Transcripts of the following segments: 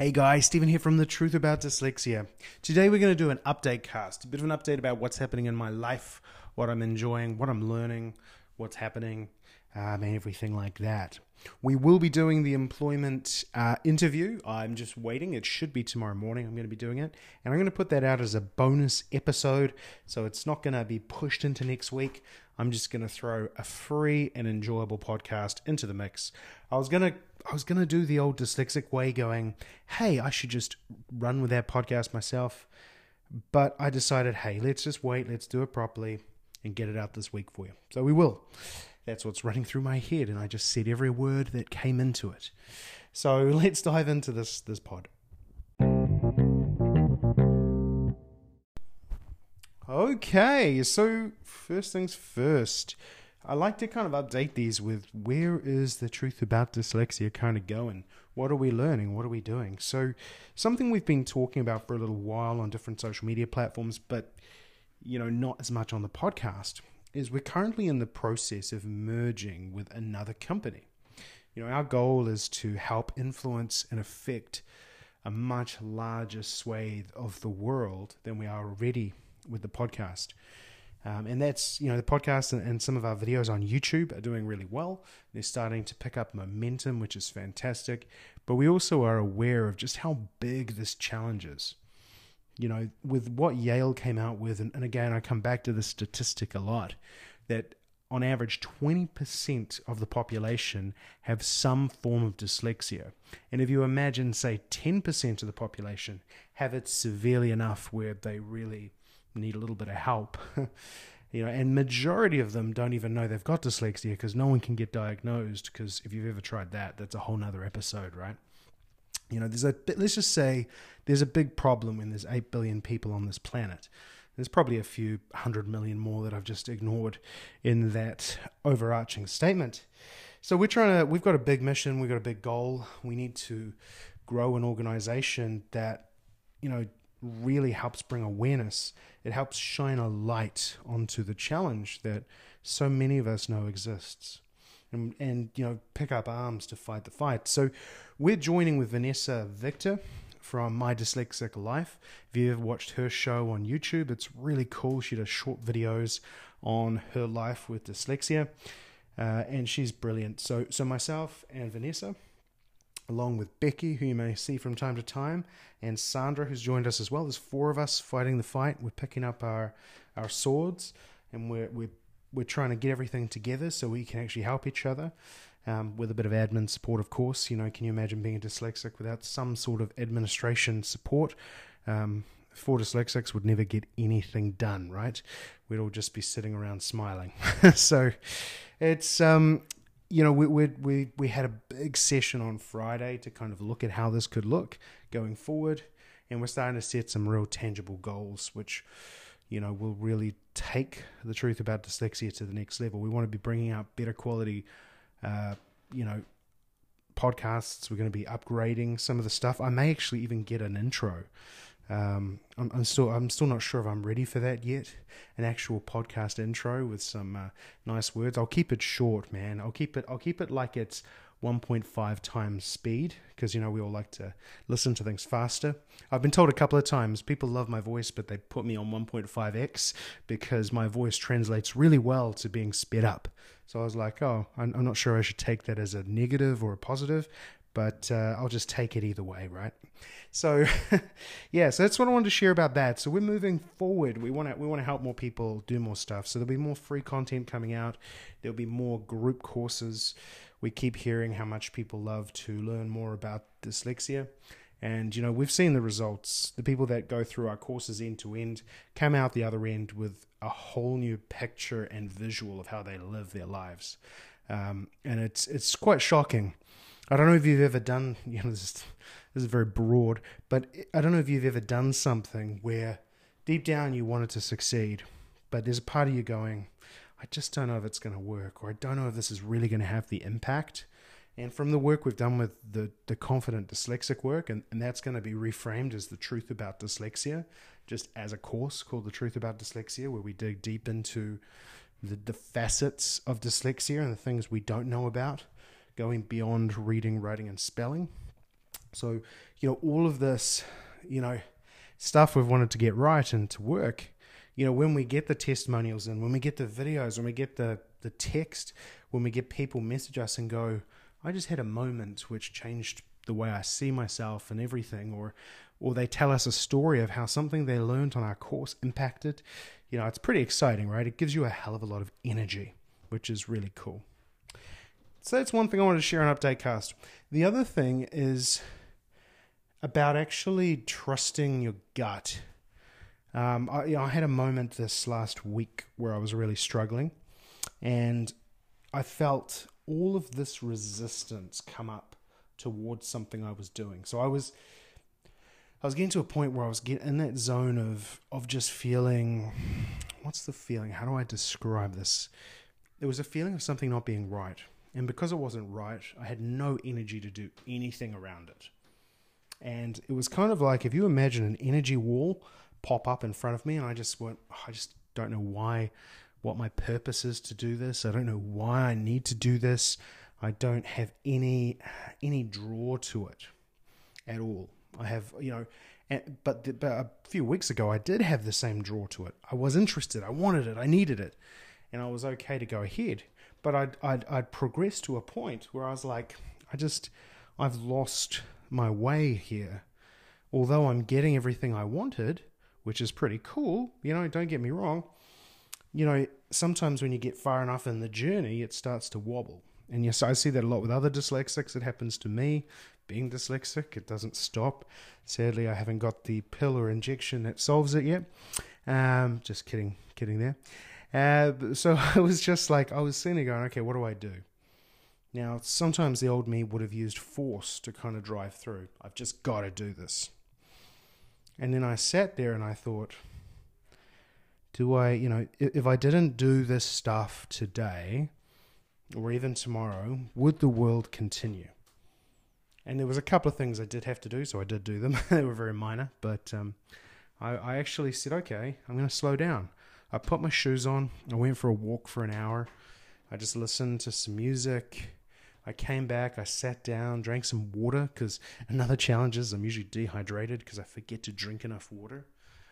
Hey guys, Stephen here from The Truth About Dyslexia. Today we're going to do an update cast, a bit of an update about what's happening in my life, what I'm enjoying, what I'm learning, what's happening, um, and everything like that. We will be doing the employment uh, interview. I'm just waiting. It should be tomorrow morning. I'm going to be doing it. And I'm going to put that out as a bonus episode. So it's not going to be pushed into next week. I'm just going to throw a free and enjoyable podcast into the mix. I was going to I was going to do the old dyslexic way going, "Hey, I should just run with that podcast myself." But I decided, "Hey, let's just wait. Let's do it properly and get it out this week for you." So we will. That's what's running through my head and I just said every word that came into it. So let's dive into this this pod. Okay, so first things first, I like to kind of update these with where is the truth about dyslexia kind of going? What are we learning? What are we doing? So, something we've been talking about for a little while on different social media platforms, but you know, not as much on the podcast, is we're currently in the process of merging with another company. You know, our goal is to help influence and affect a much larger swathe of the world than we are already with the podcast. Um, and that's, you know, the podcast and, and, some of our videos on YouTube are doing really well. They're starting to pick up momentum, which is fantastic. But we also are aware of just how big this challenge is. You know, with what Yale came out with, and, and again, I come back to the statistic a lot that on average 20% of the population have some form of dyslexia. And if you imagine, say, 10% of the population have it severely enough where they really need a little bit of help. you know, and majority of them don't even know they've got dyslexia because no one can get diagnosed. Because if you've ever tried that, that's a whole nother episode, right? You know, there's a let's just say there's a big problem when there's eight billion people on this planet. There's probably a few hundred million more that I've just ignored in that overarching statement. So we're trying to we've got a big mission, we've got a big goal. We need to grow an organization that you know really helps bring awareness. It helps shine a light onto the challenge that so many of us know exists. And, and you know, pick up arms to fight the fight. So, we're joining with Vanessa Victor from My Dyslexic Life. If you've ever watched her show on YouTube, it's really cool. She does short videos on her life with dyslexia, uh, and she's brilliant. So, so myself and Vanessa along with Becky, who you may see from time to time, and Sandra, who's joined us as well. There's four of us fighting the fight. We're picking up our our swords, and we're we're we're trying to get everything together so we can actually help each other. Um, with a bit of admin support, of course. You know, can you imagine being a dyslexic without some sort of administration support? Um, four dyslexics would never get anything done, right? We'd all just be sitting around smiling. so it's um, you know, we, we we we had a big session on Friday to kind of look at how this could look going forward, and we're starting to set some real tangible goals, which you know will really take the truth about dyslexia to the next level. We want to be bringing out better quality, uh, you know, podcasts. We're going to be upgrading some of the stuff. I may actually even get an intro um, I'm, I'm, still I'm still not sure if I'm ready for that yet. An actual podcast intro with some uh, nice words. I'll keep it short, man. I'll keep it I'll keep it like it's 1.5 times speed because you know we all like to listen to things faster. I've been told a couple of times people love my voice, but they put me on 1.5x because my voice translates really well to being sped up. So I was like, oh, I'm, not sure I should take that as a negative or a positive, but uh, I'll just take it either way, right? So, yeah, so that's what I wanted to share about that. So we're moving forward. We want to we want to help more people do more stuff. So there'll be more free content coming out. There'll be more group courses. We keep hearing how much people love to learn more about dyslexia. And you know, we've seen the results. The people that go through our courses end to end come out the other end with a whole new picture and visual of how they live their lives. Um, and it's it's quite shocking. I don't know if you've ever done, you know, this this is very broad, but I don't know if you've ever done something where deep down you wanted to succeed, but there's a part of you going, I just don't know if it's going to work, or I don't know if this is really going to have the impact. And from the work we've done with the, the confident dyslexic work, and, and that's going to be reframed as the truth about dyslexia, just as a course called The Truth About Dyslexia, where we dig deep into the, the facets of dyslexia and the things we don't know about, going beyond reading, writing, and spelling So, you know, all of this, you know, stuff we've wanted to get right and to work, you know, when we get the testimonials and when we get the videos, when we get the, the text, when we get people message us and go, I just had a moment which changed the way I see myself and everything, or or they tell us a story of how something they learned on our course impacted, you know, it's pretty exciting, right? It gives you a hell of a lot of energy, which is really cool. So that's one thing I wanted to share on Update Cast. The other thing is about actually trusting your gut. Um, I, you know, I had a moment this last week where I was really struggling, and I felt all of this resistance come up towards something I was doing. So I was, I was getting to a point where I was getting in that zone of of just feeling, what's the feeling? How do I describe this? There was a feeling of something not being right, and because it wasn't right, I had no energy to do anything around it. And it was kind of like if you imagine an energy wall pop up in front of me, and I just went, oh, I just don't know why, what my purpose is to do this. I don't know why I need to do this. I don't have any any draw to it at all. I have, you know, but, the, but a few weeks ago I did have the same draw to it. I was interested. I wanted it. I needed it, and I was okay to go ahead. But I'd I'd, I'd progressed to a point where I was like, I just I've lost my way here. Although I'm getting everything I wanted, which is pretty cool, you know, don't get me wrong. You know, sometimes when you get far enough in the journey, it starts to wobble. And yes, I see that a lot with other dyslexics. It happens to me. Being dyslexic, it doesn't stop. Sadly, I haven't got the pill or injection that solves it yet. Um, just kidding, kidding there. Uh, so I was just like, I was sitting there going, okay, what do I do? Now, sometimes the old me would have used force to kind of drive through. I've just got to do this. And then I sat there and I thought, do I, you know, if I didn't do this stuff today or even tomorrow, would the world continue? And there was a couple of things I did have to do, so I did do them. they were very minor, but um, I, I actually said, okay, I'm going to slow down. I put my shoes on. I went for a walk for an hour. I just listened to some music. I came back, I sat down, drank some water because another challenge is I'm usually dehydrated because I forget to drink enough water.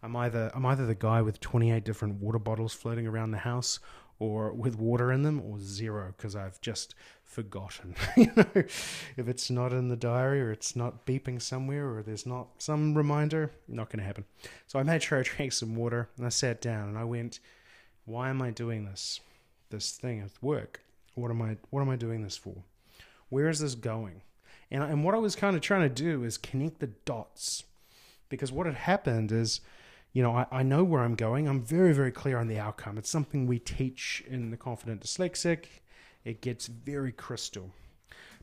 I'm either I'm either the guy with 28 different water bottles floating around the house or with water in them or zero because I've just forgotten. you know, if it's not in the diary or it's not beeping somewhere or there's not some reminder, not going to happen. So I made sure I drank some water and I sat down and I went, why am I doing this? This thing at work. What am I what am I doing this for? Where is this going? And, and what I was kind of trying to do is connect the dots. Because what had happened is, you know, I, I know where I'm going. I'm very, very clear on the outcome. It's something we teach in the Confident Dyslexic. It gets very crystal.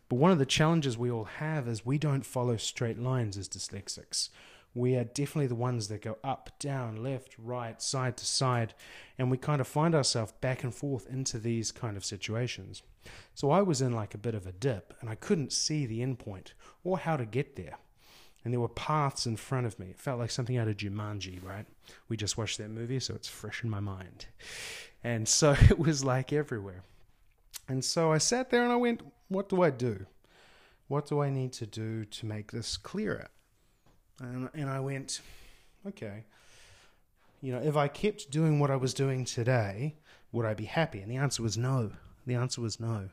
But one of the challenges we all have is we don't follow straight lines as dyslexics. We are definitely the ones that go up, down, left, right, side to side, and we kind of find ourselves back and forth into these kind of situations. So I was in like a bit of a dip and I couldn't see the end point or how to get there. And there were paths in front of me. It felt like something out of Jumanji, right? We just watched that movie, so it's fresh in my mind. And so it was like everywhere. And so I sat there and I went, What do I do? What do I need to do to make this clearer? And, and I went, Okay, you know, if I kept doing what I was doing today, would I be happy? And the answer was no. The answer was no.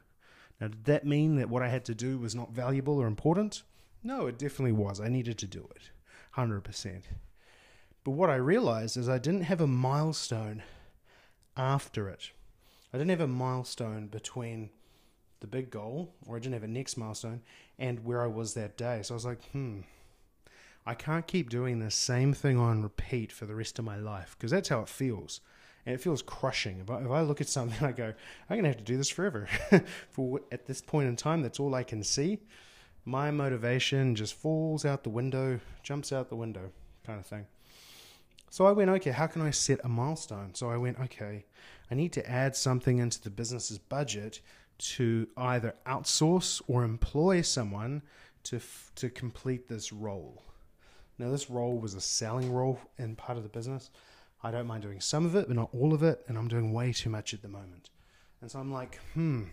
Now, did that mean that what I had to do was not valuable or important? No, it definitely was. I needed to do it. 100%. But what I realized is I didn't have a milestone after it. I didn't have a milestone between the big goal, or I didn't have a next milestone, and where I was that day. So I was like, hmm, I can't keep doing the same thing on repeat for the rest of my life because that's how it feels and it feels crushing. If I, if I look at something, I go, I'm going to have to do this forever. For at this point in time, that's all I can see. My motivation just falls out the window, jumps out the window, kind of thing. So I went, okay, how can I set a milestone? So I went, okay, I need to add something into the business's budget to either outsource or employ someone to f- to complete this role. Now, this role was a selling role in part of the business. I don't mind doing some of it, but not all of it, and I'm doing way too much at the moment. And so I'm like, hmm,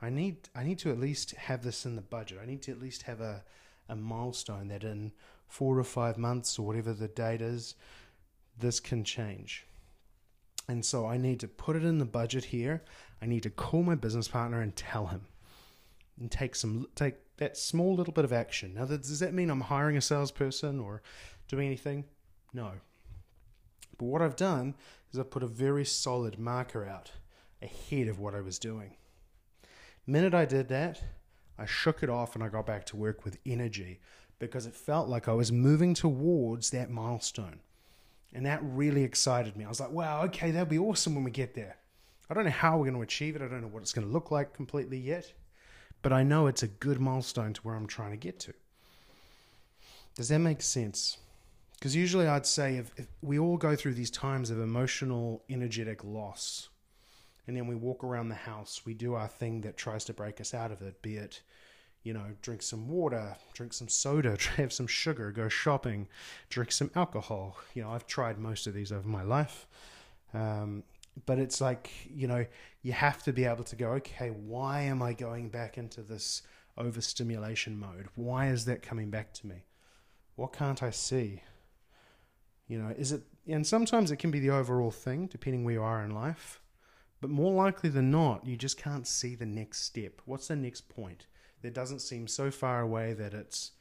I need I need to at least have this in the budget. I need to at least have a a milestone that in four or five months or whatever the date is, this can change. And so I need to put it in the budget here. I need to call my business partner and tell him and take some take that small little bit of action. Now, does that mean I'm hiring a salesperson or doing anything? No. But what I've done is I've put a very solid marker out ahead of what I was doing. minute I did that, I shook it off and I got back to work with energy because it felt like I was moving towards that milestone. And that really excited me. I was like, wow, okay, that'll be awesome when we get there. I don't know how we're going to achieve it. I don't know what it's going to look like completely yet. But I know it's a good milestone to where I'm trying to get to. Does that make sense? Because usually I'd say if, if, we all go through these times of emotional, energetic loss, and then we walk around the house, we do our thing that tries to break us out of it, be it you know, drink some water, drink some soda, have some sugar, go shopping, drink some alcohol. You know, I've tried most of these over my life. Um, but it's like, you know, you have to be able to go, okay, why am I going back into this overstimulation mode? Why is that coming back to me? What can't I see? You know, is it, and sometimes it can be the overall thing, depending where you are in life. But more likely than not, you just can't see the next step. What's the next point? that doesn't seem so far away that it's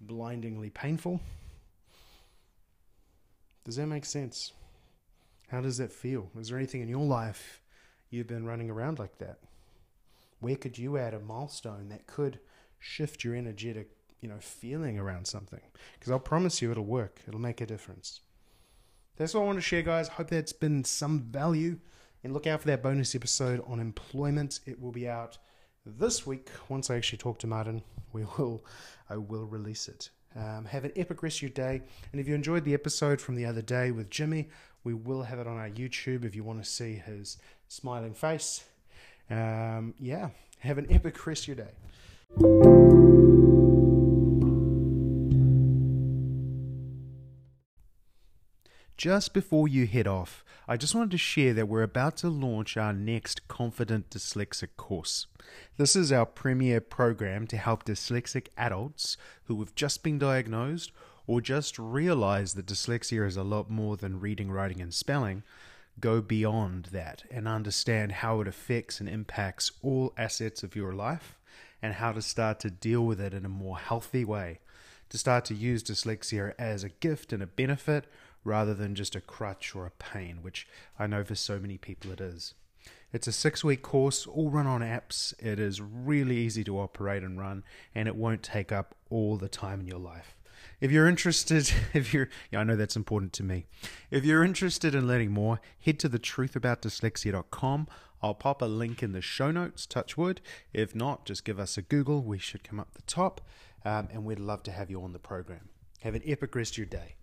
blindingly painful. Does that make sense? How does that feel? Is there anything in your life you've been running around like that? Where could you add a milestone that could shift your energetic, you know, feeling around something? Because I'll promise you it'll work. It'll make a difference. That's what I want to share, guys. Hope that's been some value. And look out for that bonus episode on employment. It will be out this week, once I actually talk to Martin, we will I will release it. Um, have an epic rest of your day. And if you enjoyed the episode from the other day with Jimmy, we will have it on our YouTube if you want to see his smiling face. Um, yeah, have an epic rest of your day. Just before you head off, I just wanted to share that we're about to launch our next Confident Dyslexic course. This is our premier program to help dyslexic adults who have just been diagnosed or just realize that dyslexia is a lot more than reading, writing, and spelling go beyond that and understand how it affects and impacts all assets of your life and how to start to deal with it in a more healthy way. To start to use dyslexia as a gift and a benefit rather than just a crutch or a pain, which I know for so many people it is. It's a six week course, all run on apps. It is really easy to operate and run, and it won't take up all the time in your life. If you're interested, if you're, yeah, I know that's important to me. If you're interested in learning more, head to thetruthaboutdyslexia.com. I'll pop a link in the show notes, touch wood. If not, just give us a Google. We should come up the top, um, and we'd love to have you on the program. Have an epic rest of your day.